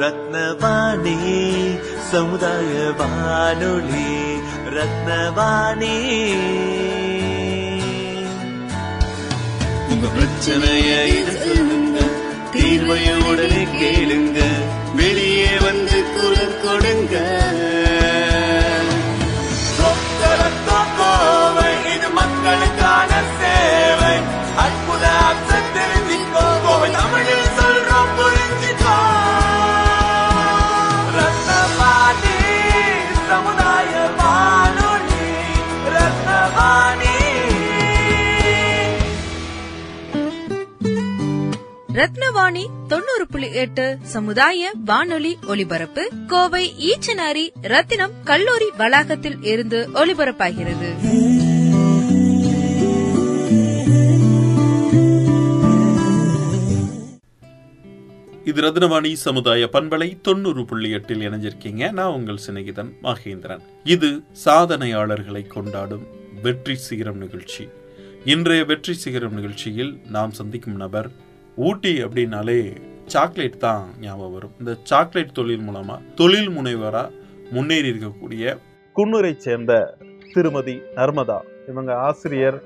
ரத்னவாணி சமுதாய வானொலி ரத்னவாணி. உங்க பிரச்சனைய இது சொல்லுங்க தீர்வைய உடனே கேளுங்க. ரத்னவாணி தொண்ணூறு புள்ளி எட்டு சமுதாய வானொலி ஒலிபரப்பு கோவை ஈச்சனாரி ரத்தினம் கல்லூரி வளாகத்தில் இருந்து ஒலிபரப்பாகிறது. இது ரத்னவாணி சமுதாய பண்பலை தொண்ணூறு புள்ளி எட்டில் இணைஞ்சிருக்கீங்க. நான் உங்கள் சிநேகிதன் மகேந்திரன். இது சாதனையாளர்களை கொண்டாடும் வெற்றி சிகரம் நிகழ்ச்சி. இன்றைய வெற்றி சிகரம் நிகழ்ச்சியில் நாம் சந்திக்கும் நபர் ஊட்டி அப்படின்னாலே சாக்லேட் தான் ஞாபகம் வரும். இந்த சாக்லேட் தொழில் மூலமா தொழில் முனைவரா முன்னேறி இருக்கக்கூடிய குன்னூரை சேர்ந்த திருமதி நர்மதா. இவங்க ஆசிரியர்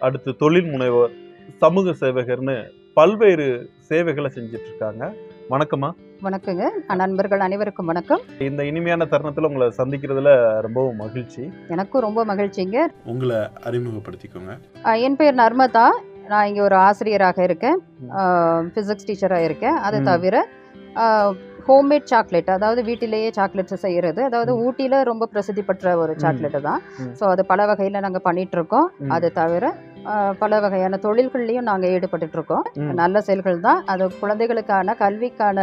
அடுத்து தொழில் முனைவோர் சமூக சேவகர்னு பல்வேறு சேவைகளை செஞ்சுட்டு இருக்காங்க வணக்கம்மா. வணக்கங்க. நண்பர்கள் அனைவருக்கும் வணக்கம். இந்த இனிமையான தருணத்துல உங்களை சந்திக்கிறதுல ரொம்பவும் மகிழ்ச்சி. எனக்கும் ரொம்ப மகிழ்ச்சிங்க. உங்களை அறிமுகப்படுத்திக்கோங்க. என் பேர் நர்மதா. நான் இங்கே ஒரு ஆசிரியராக இருக்கேன். ஃபிசிக்ஸ் டீச்சராக இருக்கேன். அது. தவிர ஹோம்மேட் சாக்லேட் அதாவது வீட்டிலேயே சாக்லேட்ஸ் செய்கிறது அதாவது ஊட்டியில் ரொம்ப பிரசித்தி பெற்ற ஒரு சாக்லேட்டு தான். ஸோ அது பல வகையில் நாங்கள் பண்ணிட்டு இருக்கோம். ம். அது தவிர பல வகையான தொழில்கள்லையும் நாங்கள் ஈடுபட்டுட்டு இருக்கோம் ம். நல்ல செயல்கள் தான் அது குழந்தைகளுக்கான கல்விக்கான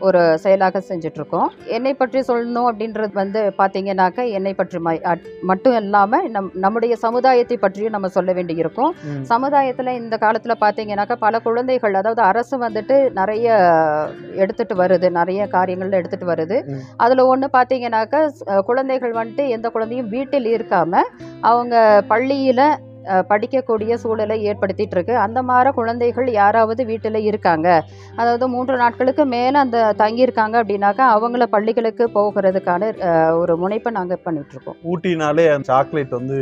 ஒரு செயலாக செஞ்சுட்டு இருக்கோம் என்னை பற்றி சொல்லணும் அப்படின்றது வந்து பார்த்தீங்கன்னாக்க என்னை பற்றி மட்டும் இல்லாமல் நம் நம்முடைய சமுதாயத்தை பற்றியும் நம்ம சொல்ல வேண்டியிருக்கும். சமுதாயத்தில் இந்த காலத்தில் பார்த்தீங்கன்னாக்கா பல குழந்தைகள் அதாவது அரசு வந்துட்டு நிறைய எடுத்துட்டு வருது நிறைய காரியங்கள் எடுத்துட்டு வருது. அதில் ஒன்று பார்த்தீங்கன்னாக்கா குழந்தைகள் வந்துட்டு எந்த குழந்தையும் வீட்டில் இருக்காம அவங்க பள்ளியில் படிக்கக்கூடிய சூழலை ஏற்படுத்திட்டு இருக்கு அந்த மாதிரி குழந்தைகள் யாராவது வீட்டில் இருக்காங்க. அதாவது மூன்று நாட்களுக்கு மேலே அந்த தங்கியிருக்காங்க அப்படின்னாக்கா அவங்கள பள்ளிகளுக்கு போகிறதுக்கான ஒரு முனைப்பை நாங்கள் பண்ணிட்டு இருக்கோம் ஊட்டினாலே அந்த சாக்லேட் வந்து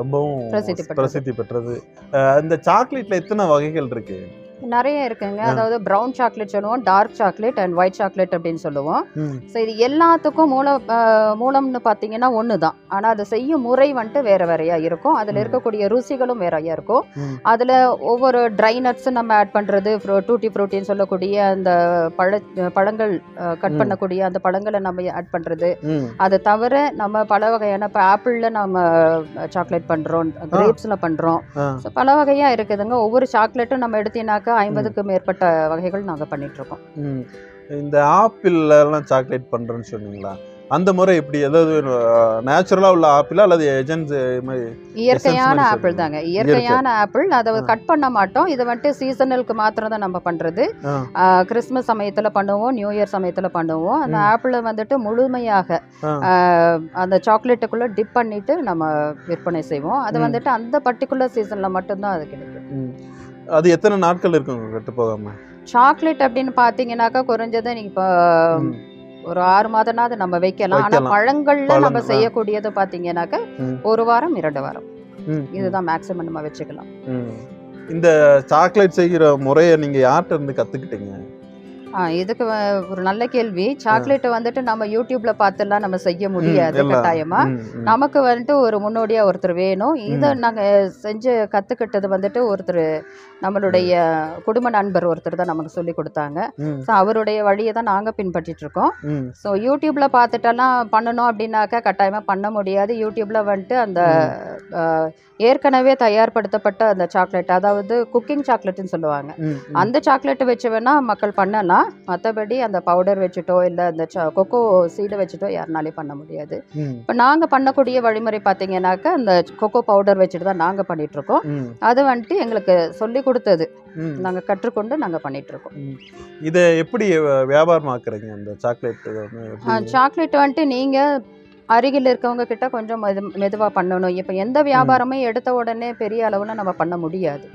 ரொம்பவும் பிரசித்தி பெற்றது. இந்த சாக்லேட்ல எத்தனை வகைகள் இருக்கு? நிறைய இருக்குங்க. அதாவது ப்ரௌன் சாக்லேட் சொல்லுவோம் dark chocolate and white chocolate அப்படின்னு சொல்லுவோம். ஸோ இது எல்லாத்துக்கும் மூலம் அஹ், மூலம்னு பார்த்தீங்கன்னா ஒன்று தான் ஆனால் அதை செய்யும் முறை வந்துட்டு வேற வேறையா இருக்கும் அதில். இருக்கக்கூடிய ருசிகளும் வேறையா இருக்கும். அதில் ஒவ்வொரு ட்ரை நட்ஸ் நம்ம ஆட் பண்ணுறது டூட்டி ஃப்ரூட்டின்னு சொல்லக்கூடிய அந்த பழ பழங்கள் கட். பண்ணக்கூடிய அந்த பழங்களை நம்ம ஆட் பண்ணுறது. அது தவிர நம்ம பல வகையான இப்போ ஆப்பிளில் நம்ம சாக்லேட் பண்ணுறோம் கிரேப்ஸில் பண்ணுறோம். ஸோ பல வகையாக இருக்குதுங்க ஒவ்வொரு சாக்லேட்டும் நம்ம எடுத்தீங்கன்னாக்கா ஐம்பதுக்கு மேற்பட்ட வகைகள் நாங்கள் பண்ணிட்டு இருக்கோம் ம். இந்த ஆப்பிள்ல எல்லாம் சாக்லேட் பண்றேன்னு சொன்னீங்களா அந்த முறை எப்படி அதாவது நேச்சுரலா உள்ள ஆப்பிளா அல்லது ஏஜென்ட்ஸ் மாதிரி இயற்கையான ஆப்பிள். தாங்க இயற்கையான ஆப்பிள் அதை. கட் பண்ண மாட்டோம் இது வந்துட்டு சீசனலுக்கு மாத்திரம் தான் நம்ம பண்ணுறது. கிறிஸ்மஸ் சமயத்தில் பண்ணுவோம் நியூ இயர் சமயத்தில் பண்ணுவோம் அந்த. ஆப்பிளை வந்துட்டு முழுமையாக அந்த சாக்லேட்டுக்குள்ளே டிப் பண்ணிட்டு நம்ம விற்பனை செய்வோம் அது. வந்துட்டு அந்த பர்டிகுலர் சீசனில் மட்டும்தான் அது கிடைக்கும். அது எத்தனை நாட்கள் இருக்குங்க கெட்டு போகாம சாக்லேட் அப்படின்னு பார்த்தீங்கன்னாக்கா குறைஞ்சது நீங்கள் இப்போ. ஒரு ஆறு மாதம்னாவது நம்ம வைக்கலாம் ஆனால் வைக்கலாம். பழங்கள்ல நம்ம. செய்யக்கூடியது பார்த்தீங்கன்னாக்கா ம். ஒரு வாரம் இரண்டு வாரம். இதுதான் மேக்ஸிமம் நம்ம வச்சுக்கலாம். இந்த சாக்லேட் செய்கிற முறையை நீங்க யார்கிட்ட இருந்து கத்துக்கிட்டீங்க இதுக்கு ஒரு நல்ல கேள்வி சாக்லேட்டை வந்துட்டு நம்ம யூடியூப்ல பார்த்துலாம் நம்ம செய்ய முடியாது. கட்டாயமா. நமக்கு வந்துட்டு ஒரு முன்னோடியா ஒருத்தர் வேணும் இதை. நாங்க செஞ்சு கத்துக்கிட்டது வந்துட்டு ஒருத்தர் நம்மளுடைய குடும்ப நண்பர் ஒருத்தர் தான் நமக்கு சொல்லி கொடுத்தாங்க. ஸோ அவருடைய வழியை தான் நாங்க பின்பற்றிட்டு இருக்கோம். ஸோ யூடியூப்ல பார்த்துட்டெல்லாம் பண்ணணும் அப்படின்னாக்கா கட்டாயமா பண்ண முடியாது யூடியூப்ல வந்துட்டு அந்த ஏற்கனவே தயார்படுத்தப்பட்ட அந்த சாக்லேட் அதாவது குக்கிங் சாக்லேட்னு சொல்லுவாங்க. அந்த சாக்லேட்டை வச்சு வேணா மக்கள் பண்ணலாம் மற்றபடி அந்த பவுடர் வச்சுட்டோ இல்லை அந்த கொக்கோ சீடை வச்சுட்டோ யாருனாலையும் பண்ண முடியாது. இப்போ நாங்கள் பண்ணக்கூடிய வழிமுறை பார்த்தீங்கன்னாக்கா அந்த கொக்கோ பவுடர் வச்சுட்டு தான் நாங்கள் பண்ணிட்டு இருக்கோம் ம். அது வந்துட்டு எங்களுக்கு சொல்லி கொடுத்தது. நாங்கள் கற்றுக்கொண்டு நாங்கள் பண்ணிட்டு இருக்கோம். இதை எப்படி வியாபாரமாக்குறீங்க அந்த சாக்லேட் சாக்லேட் வந்துட்டு நீங்கள் அருகில் இருக்கவங்க கிட்ட கொஞ்சம் மெது மெதுவாக பண்ணணும். இப்போ எந்த வியாபாரமும் எடுத்த உடனே பெரிய அளவில் நம்ம பண்ண முடியாது.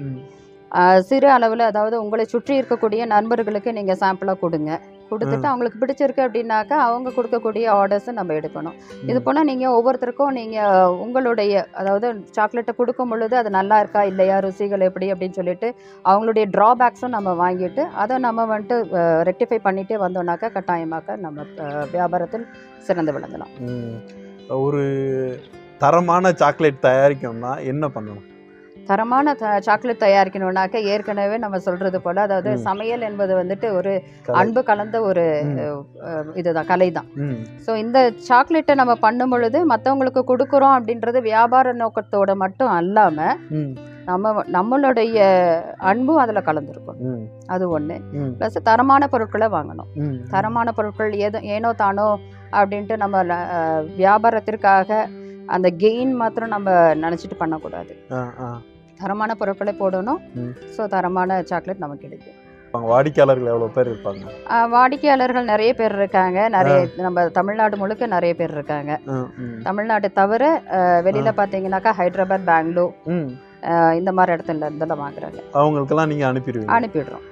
சிறு அளவில் அதாவது உங்களை சுற்றி இருக்கக்கூடிய நண்பர்களுக்கு நீங்கள் சாம்பிளாக கொடுங்க. கொடுத்துட்டு அவங்களுக்கு பிடிச்சிருக்கு அப்படின்னாக்கா அவங்க கொடுக்கக்கூடிய ஆர்டர்ஸை நம்ம எடுக்கணும். இது போல் நீங்கள் ஒவ்வொருத்தருக்கும் நீங்கள் உங்களுடைய அதாவது சாக்லேட்டை கொடுக்கும் பொழுது அது நல்லா இருக்கா இல்லையா ருசிகள் எப்படி அப்படின்னு சொல்லிட்டு அவங்களுடைய ட்ராபேக்ஸும் நம்ம வாங்கிட்டு அதை நம்ம வந்துட்டு ரெக்டிஃபை பண்ணிகிட்டே வந்தோம்னாக்கா கட்டாயமாக்க நம்ம வியாபாரத்தில் சிறந்து விளங்கலாம். ஒரு தரமான சாக்லேட் தயாரிக்கணும்னா என்ன பண்ணணும்? தரமான சாக்லேட் தயாரிக்கணும்னாக்க ஏற்கனவே நம்ம சொல்றது போல அதாவது. சமையல் என்பது வந்துட்டு ஒரு. அன்பு கலந்த ஒரு இதுதான் கலை தான். ஸோ இந்த சாக்லேட்டை நம்ம பண்ணும் பொழுது மற்றவங்களுக்கு கொடுக்குறோம் அப்படின்றது வியாபார நோக்கத்தோட மட்டும் அல்லாமல் ம். நம்ம நம்மளுடைய அன்பும் அதில் கலந்துருக்கும். அது ஒன்று. ப்ளஸ் தரமான பொருட்களை வாங்கணும். தரமான பொருட்கள் ஏதோ ஏனோ தானோ அப்படின்ட்டு நம்ம வியாபாரத்திற்காக அந்த கெயின் மாத்திரம் நம்ம நினச்சிட்டு பண்ணக்கூடாது. தரமான பொருட்களை போடணும். ஸோ தரமான சாக்லேட் நமக்கு கிடைக்கும். வாடிக்கையாளர்கள் எவ்வளோ பேர் இருப்பாங்க? வாடிக்கையாளர்கள் நிறைய பேர் இருக்காங்க. நிறைய நம்ம தமிழ்நாடு முழுக்க நிறைய பேர் இருக்காங்க. தமிழ்நாடு தவிர வெளியில பார்த்தீங்கன்னாக்கா ஹைதராபாத் பெங்களூர் இந்த மாதிரி இடத்துல இருந்தெல்லாம் வாங்குறாங்க. அவங்களுக்கெல்லாம் நீங்கள் அனுப்பிடுவீங்க. அனுப்பிடுறோம்.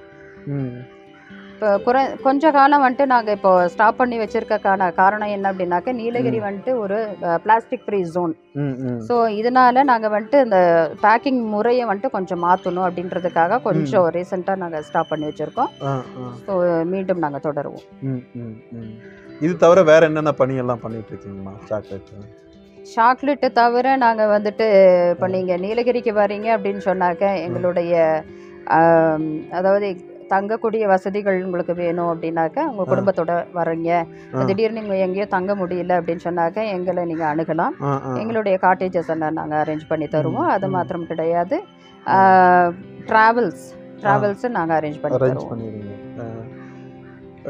இப்போ குறை கொஞ்ச காலம் வந்துட்டு நாங்கள் இப்போ ஸ்டாப் பண்ணி வச்சிருக்கக்கான காரணம் என்ன அப்படின்னாக்க நீலகிரி வந்துட்டு ஒரு பிளாஸ்டிக் ஃப்ரீ ஜோன். ஸோ இதனால நாங்கள் வந்துட்டு இந்த பேக்கிங் முறையை வந்துட்டு கொஞ்சம் மாற்றணும் அப்படின்றதுக்காக கொஞ்சம் ரீசெண்டாக நாங்கள் ஸ்டாப் பண்ணி வச்சுருக்கோம். ஸோ மீண்டும் நாங்கள் தொடருவோம். இது தவிர வேற என்னென்ன பணியெல்லாம் பண்ணிட்டு இருக்கீங்கம்மா? சாக்லேட் சாக்லேட்டு தவிர நாங்கள் வந்துட்டு இப்போ நீங்கள் நீலகிரிக்கு வரீங்க அப்படின்னு சொன்னாக்க எங்களுடைய அதாவது தங்கக்கூடிய வசதிகள் உங்களுக்கு வேணும் அப்படின்னாக்க உங்கள். குடும்பத்தோட வரீங்க ஆ. திடீர்னு நீங்கள் எங்கேயோ தங்க முடியல அப்படின்னு சொன்னாக்க எங்களை நீங்கள் அணுகலாம் எங்களுடைய காட்டேஜஸ் எல்லாம் நாங்கள் அரேஞ்ச் பண்ணி தருவோம் அது. மாத்திரம் கிடையாது ட்ராவல்ஸ் ட்ராவல்ஸு நாங்கள் அரேஞ்ச் பண்ணி தருவோம்.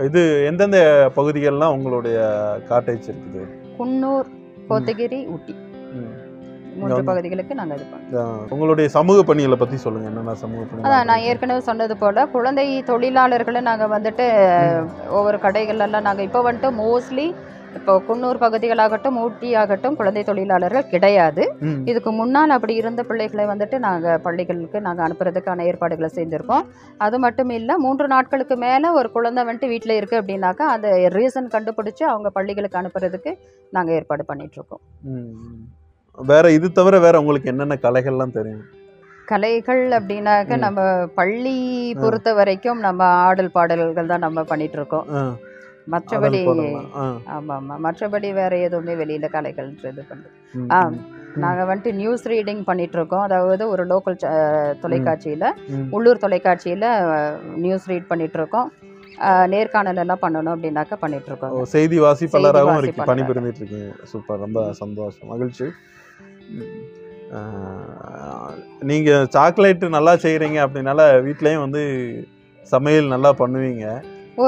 இது எந்தெந்த பகுதிகள்லாம் உங்களுடைய காட்டேஜ் இருக்குது குன்னூர் கோத்தகிரி ஊட்டி. மூன்று பகுதிகளுக்கு நாங்கள் இது உங்களுடைய சமூக பணிகளை பற்றி சொல்லுங்க. என்னென்ன சமூக பணி அதான் நான் ஏற்கனவே சொன்னது போல் குழந்தை தொழிலாளர்களை நாங்கள் வந்துட்டு ஒவ்வொரு கடைகள்லாம் நாங்கள் இப்போ வந்துட்டு மோஸ்ட்லி இப்போ குன்னூர் பகுதிகளாகட்டும் ஊட்டி ஆகட்டும் குழந்தை தொழிலாளர்கள் கிடையாது. இதுக்கு முன்னால் அப்படி இருந்த பிள்ளைகளை வந்துட்டு நாங்கள் பள்ளிகளுக்கு நாங்கள் அனுப்புறதுக்கான ஏற்பாடுகளை செய்திருக்கோம் அது மட்டும் இல்லை மூன்று நாட்களுக்கு மேலே ஒரு குழந்தை வந்துட்டு வீட்டில் இருக்குது அப்படின்னாக்கா அந்த ரீசன் கண்டுபிடிச்சு அவங்க பள்ளிகளுக்கு அனுப்புறதுக்கு நாங்கள் ஏற்பாடு பண்ணிகிட்ருக்கோம். வேற இது தவிர வேற உங்களுக்கு என்னென்ன கலைகள்லாம் தெரியும்? கலைகள் அப்படின்னாக்க. நம்ம பள்ளி பொறுத்த வரைக்கும் நம்ம ஆடல் பாடல்கள் தான் நம்ம பண்ணிட்டு இருக்கோம் மற்றபடி ஆடல் பாடலாம். ஆ, ஆமாம் ஆமாம் மற்றபடி வேற எதுவுமே வெளியில கலைகள் இது பண்ணுறது ம், ஆ. ம், நாங்கள் வந்துட்டு நியூஸ் ரீடிங் பண்ணிட்டு இருக்கோம் அதாவது ஒரு லோக்கல் தொலைக்காட்சியில். உள்ளூர் தொலைக்காட்சியில் நியூஸ் ரீட் பண்ணிட்டு இருக்கோம் நேர்காணல் எல்லாம் பண்ணணும் அப்படின்னாக்க பண்ணிட்டு இருக்கோம் செய்தி வாசிப்பாளராகவும் இருக்கு. பணிபுரிந்துட்டு இருக்கீங்க சூப்பர் ரொம்ப சந்தோஷம் மகிழ்ச்சி. ம். ஆ, நீங்க சாக்லேட் நல்லா செய்றீங்க அப்படின்னால வீட்லயும் வந்து சமையல் நல்லா பண்ணுவீங்க.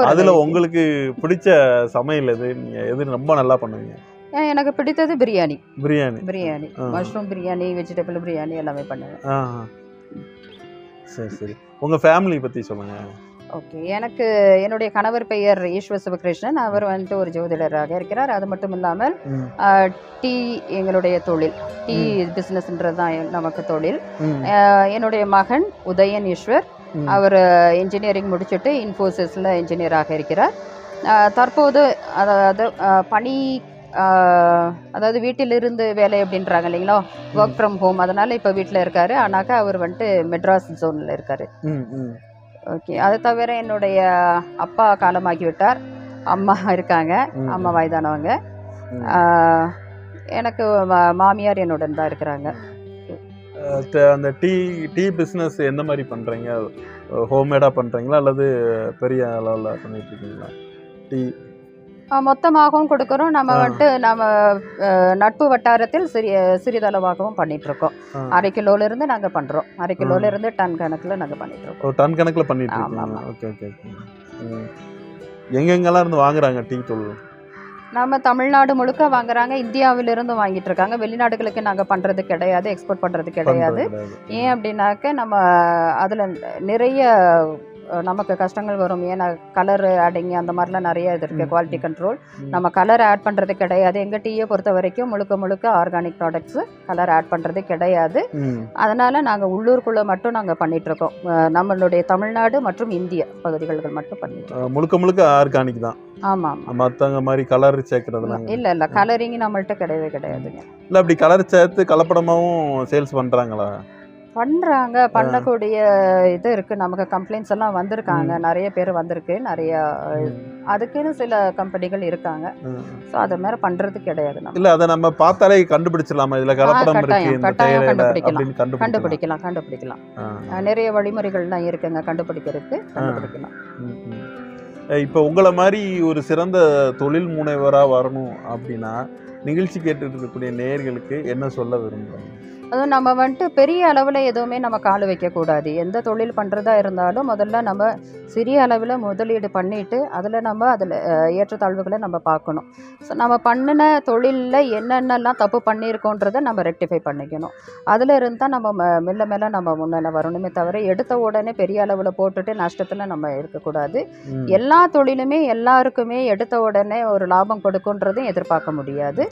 அதுல. உங்களுக்கு பிடிச்ச சமையல் எது? நீங்க எது ரொம்ப நல்லா பண்ணுவீங்க? எனக்கு பிடித்தது பிரியாணி. பிரியாணி. பிரியாணி. மஷ்ரூம் பிரியாணி வெஜிடபிள் பிரியாணி எல்லாமே பண்ணுவேன். சரி சரி. உங்க ஃபேமிலி பத்தி சொல்லுங்க. ஓகே. எனக்கு என்னுடைய கணவர் பெயர் ஈஸ்வர் சிவகிருஷ்ணன் அவர் வந்துட்டு ஒரு ஜோதிடராக இருக்கிறார். அது மட்டும் இல்லாமல் டீ எங்களுடைய தொழில். டீ பிஸ்னஸ்ன்றது தான் நமக்கு தொழில். என்னுடைய மகன் உதயன் ஈஸ்வர். அவர் இன்ஜினியரிங் முடிச்சுட்டு இன்ஃபோசிஸில் இன்ஜினியராக இருக்கிறார். தற்போது அதாவது பணி அதாவது வீட்டிலிருந்து வேலை அப்படின்றாங்க இல்லைங்களா? ஒர்க் ஃப்ரம் ஹோம் அதனால் இப்போ வீட்டில் இருக்காரு. ஆனாக்கா அவர் வந்துட்டு மெட்ராஸ் ஜோனில் இருக்காரு. ஓகே. அதை தவிர என்னுடைய அப்பா காலமாகி விட்டார் அம்மா இருக்காங்க. அம்மா வயதானவங்க. எனக்கு மாமியார் என்னுடன் தான் இருக்கிறாங்க. அந்த டீ டீ பிஸ்னஸ் எந்த மாதிரி பண்றீங்க? ஹோம்மேடா பண்றீங்களா? அல்லது பெரிய அளவில் பண்ணிட்டு இருக்கீங்களா? டீ. மொத்தமாகவும் கொடுக்குறோம் நம்ம. வந்துட்டு நம்ம நட்பு வட்டாரத்தில் சிறிய சிறிதளவாகவும் பண்ணிட்டு இருக்கோம். அரை கிலோல இருந்து நாங்க பண்றோம் அரை கிலோல. இருந்து டன் கணக்குல நாங்க பண்ணிட்டு இருக்கோம் டன் கணக்கில் பண்ணிட்டு ஆமா. Okay okay. எங்கெங்கெல்லாம் இருந்து வாங்குறாங்க டீ தூள் நம்ம தமிழ்நாடு முழுக்க வாங்குறாங்க இந்தியாவிலிருந்து வாங்கிட்டு இருக்காங்க வெளிநாடுகளுக்கு நாங்க பண்றது கிடையாது எக்ஸ்போர்ட் பண்றது கிடையாது. ஏன் அப்படின்னாக்க நம்ம அதில் நிறைய நமக்கு கஷ்டங்கள் வரும். ஏன்னா கலர் ஆடிங் அந்த மாதிரிலாம் நிறைய இது இருக்கு ம். Quality control. நம்ம கலர் ஆட் பண்ணுறது கிடையாது. எங்கள் டீயை பொறுத்த வரைக்கும் முழுக்க முழுக்க ஆர்கானிக் ப்ராடக்ட்ஸ் கலர் ஆட் பண்ணுறது கிடையாது. அதனால நாங்கள் உள்ளூருக்குள்ளே மட்டும் நாங்கள் அஹ், நம்மளுடைய தமிழ்நாடு மற்றும் இந்திய பகுதிகள் மட்டும் பண்ணிட்டு முழுக்க முழுக்க ஆர்கானிக் தான். ஆமாம். மத்தவங்க மாதிரி கலர் சேர்க்கறதுலாம் இல்லை. இல்லை கலரிங் நம்மள்ட்ட கிடையவே கிடையாதுங்க இல்ல அப்படி கலர் சேர்த்து கலப்படமாவும் சேல்ஸ் பண்றாங்களா? பண்றாங்க. பண்ணக்கூடிய இது இருக்கு. நமக்கு கம்ப்ளைண்ட்ஸ் எல்லாம் வந்திருக்காங்க. நிறைய பேர் வந்திருக்கு. நிறைய அதுக்குன்னு சில கம்பெனிகள் இருக்காங்க. ஸோ அதை மாதிரி பண்றது கிடையாது இல்ல அத நம்ம பார்த்தாலே கண்டுபிடிச்சிடலாமா? இதுல கலப்படம் கட்டாயம், கண்டுபிடிக்கலாம். கண்டுபிடிக்கலாம். கண்டுபிடிக்கலாம் நிறைய வழிமுறைகள்லாம் இருக்குங்க. கண்டுபிடிக்கிறதுக்கு கண்டுபிடிக்கலாம். இப்ப உங்களை மாதிரி ஒரு சிறந்த தொழில் முனைவரா வரணும் அப்படின்னா நிகழ்ச்சி கேட்டுட்டு இருக்கக்கூடிய நேயர்களுக்கு என்ன சொல்ல விரும்புறாங்க? அதுவும் நம்ம வந்துட்டு பெரிய அளவில் எதுவுமே நம்ம கால் வைக்கக்கூடாது. எந்த தொழில் பண்ணுறதா இருந்தாலும் முதல்ல நம்ம சிறிய அளவில் முதலீடு பண்ணிட்டு அதில் நம்ம அதில் ஏற்றத்தாழ்வுகளை நம்ம பார்க்கணும். ஸோ நம்ம பண்ணின தொழிலில் என்னென்னலாம் தப்பு பண்ணியிருக்கோன்றதை நம்ம ரெக்டிஃபை பண்ணிக்கணும். அதில் இருந்தால் நம்ம மெல்ல மெல்ல நம்ம முன்னே வரணுமே தவிர எடுத்த உடனே பெரிய அளவில் போட்டுட்டு நஷ்டத்தில் நம்ம இருக்கக்கூடாது. எல்லா தொழிலுமே எல்லாருக்குமே எடுத்த உடனே ஒரு லாபம் கொடுக்குன்றதையும் எதிர்பார்க்க முடியாது.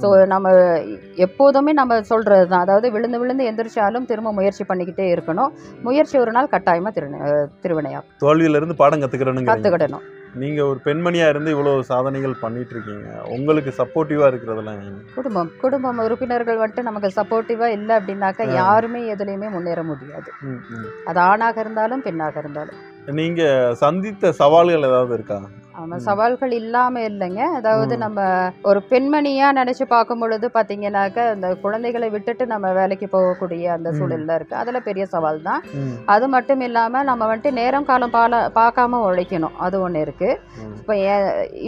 ஸோ நம்ம எப்போதுமே நம்ம சொல்கிறது தான் அதாவது விழுந்து விழுந்து எந்திரிச்சாலும் திரும்ப முயற்சி பண்ணிக்கிட்டே இருக்கணும். முயற்சி ஒரு நாள் கட்டாயமாக திரு திருவினையாகும் தோல்வியில இருந்து பாடம் கத்துக்கிறேன்னு கற்றுக்கிடணும் நீங்க ஒரு பெண்மணியா இருந்து இவ்வளவு சாதனைகள் பண்ணிட்டு இருக்கீங்க உங்களுக்கு சப்போர்ட்டிவா இருக்கிறதெல்லாம்? குடும்பம். குடும்பம் உறுப்பினர்கள் வந்துட்டு நமக்கு சப்போர்ட்டிவாக இல்லை அப்படின்னாக்கா யாருமே எதுலேயுமே முன்னேற முடியாது. அது ஆணாக இருந்தாலும் பெண்ணாக இருந்தாலும். நீங்க சந்தித்த சவால்கள் ஏதாவது இருக்கா? ஆமாம். சவால்கள் இல்லாமல் இல்லைங்க. அதாவது. நம்ம ஒரு பெண்மணியாக நினச்சி பார்க்கும் பொழுது பார்த்தீங்கன்னாக்கா இந்த குழந்தைகளை விட்டுட்டு நம்ம வேலைக்கு போகக்கூடிய அந்த. சூழலில் இருக்குது அதில் பெரிய சவால் தான். அது மட்டும் இல்லாமல் நம்ம வந்துட்டு நேரம் காலம் பால பார்க்காம உழைக்கணும். அது ஒன்று இருக்குது. இப்போ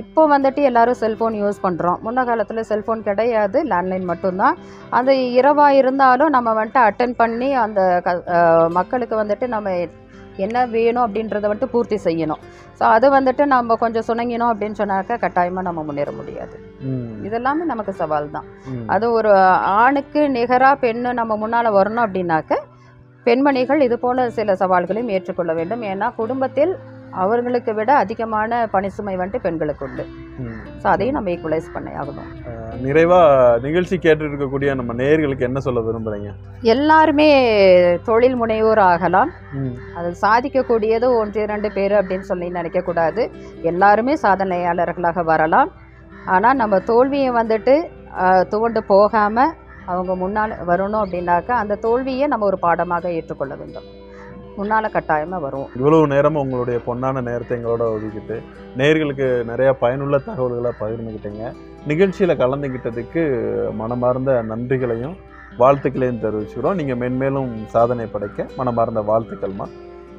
இப்போ வந்துட்டு எல்லாரும் செல்ஃபோன் யூஸ் பண்ணுறோம் முன்ன காலத்தில் செல்ஃபோன் கிடையாது. லேண்ட்லைன் மட்டும்தான். அந்த இரவாக இருந்தாலும் நம்ம வந்துட்டு அட்டன் பண்ணி அந்த மக்களுக்கு வந்துட்டு நம்ம என்ன வேணும் அப்படின்றத வந்துட்டு பூர்த்தி செய்யணும். ஸோ அது வந்துட்டு நம்ம கொஞ்சம் சுணங்கினோம் அப்படின்னு சொன்னாக்கா கட்டாயமாக நம்ம முன்னேற முடியாது. இதெல்லாமே நமக்கு சவால் தான். அது ஒரு ஆணுக்கு நிகராக பெண்ணு நம்ம முன்னால் வரணும் அப்படின்னாக்க பெண்மணிகள் இது போல சில சவால்களையும் ஏற்றுக்கொள்ள வேண்டும். ஏன்னா குடும்பத்தில் அவர்களுக்கு விட அதிகமான பணிசுமை வந்துட்டு பெண்களுக்கு உண்டு. ஸோ அதையும் நம்ம ஈக்குவலைஸ் பண்ணி ஆகணும். அஹ் நிறைவா நிகழ்ச்சி கேட்டு இருக்கக்கூடிய நம்ம நேயர்களுக்கு என்ன சொல்ல விரும்புறீங்க? எல்லாருமே தொழில் முனைவோர் ஆகலாம். அது சாதிக்கக்கூடியது ஒன்று இரண்டு பேர் அப்படின்னு சொல்லி நினைக்கக்கூடாது எல்லாருமே சாதனையாளர்களாக வரலாம். ஆனால் நம்ம தோல்வியை வந்துட்டு துவண்டு போகாமல் அவங்க முன்னால் வரணும் அப்படின்னாக்கா அந்த தோல்வியை நம்ம ஒரு பாடமாக ஏற்றுக்கொள்ள வேண்டும். முன்னால் கட்டாயமாக வருவோம் இவ்வளவு நேரம் உங்களுடைய பொன்னான நேரத்தை எங்களோட ஒதுக்கிட்டு நேயர்களுக்கு நிறைய பயனுள்ள தகவல்களை பகிர்ந்துக்கிட்டீங்க நிகழ்ச்சியில கலந்துக்கிட்டதுக்கு மனமார்ந்த நன்றிகளையும் வாழ்த்துக்களையும் தெரிவிச்சுக்கிறோம். நீங்க மென்மேலும் சாதனை படைக்க மனமார்ந்த வாழ்த்துக்கள்மா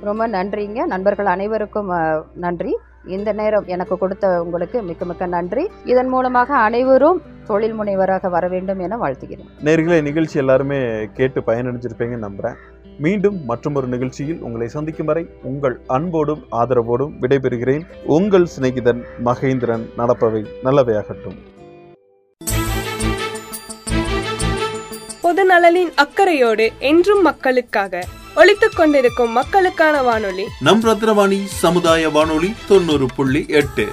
ரொம்ப நன்றிங்க. நண்பர்கள் அனைவருக்கும் நன்றி. இந்த நேரம் எனக்கு கொடுத்த உங்களுக்கு மிக்க மிக்க நன்றி. இதன் மூலமாக அனைவரும் தொழில் முனைவராக வர வேண்டும் என வாழ்த்துகிறேன். நேர்களே நிகழ்ச்சி எல்லாருமே கேட்டு பயனடைஞ்சிருப்பீங்கன்னு நம்புறேன். மீண்டும் மற்றொரு நிகழ்ச்சியில் உங்களை சந்திக்கும் வரை உங்கள் அன்போடும் ஆதரவோடும் விடைபெறுகிறேன். உங்கள் சிநேகிதன் மகேந்திரன் நடப்பவை நல்லவையாகட்டும். பொது நலனின் அக்கறையோடு என்றும் மக்களுக்காக ஒலித்துக் கொண்டிருக்கும் மக்களுக்கான வானொலி. நம் ரத்னவாணி சமுதாய வானொலி தொண்ணூறு புள்ளி எட்டு.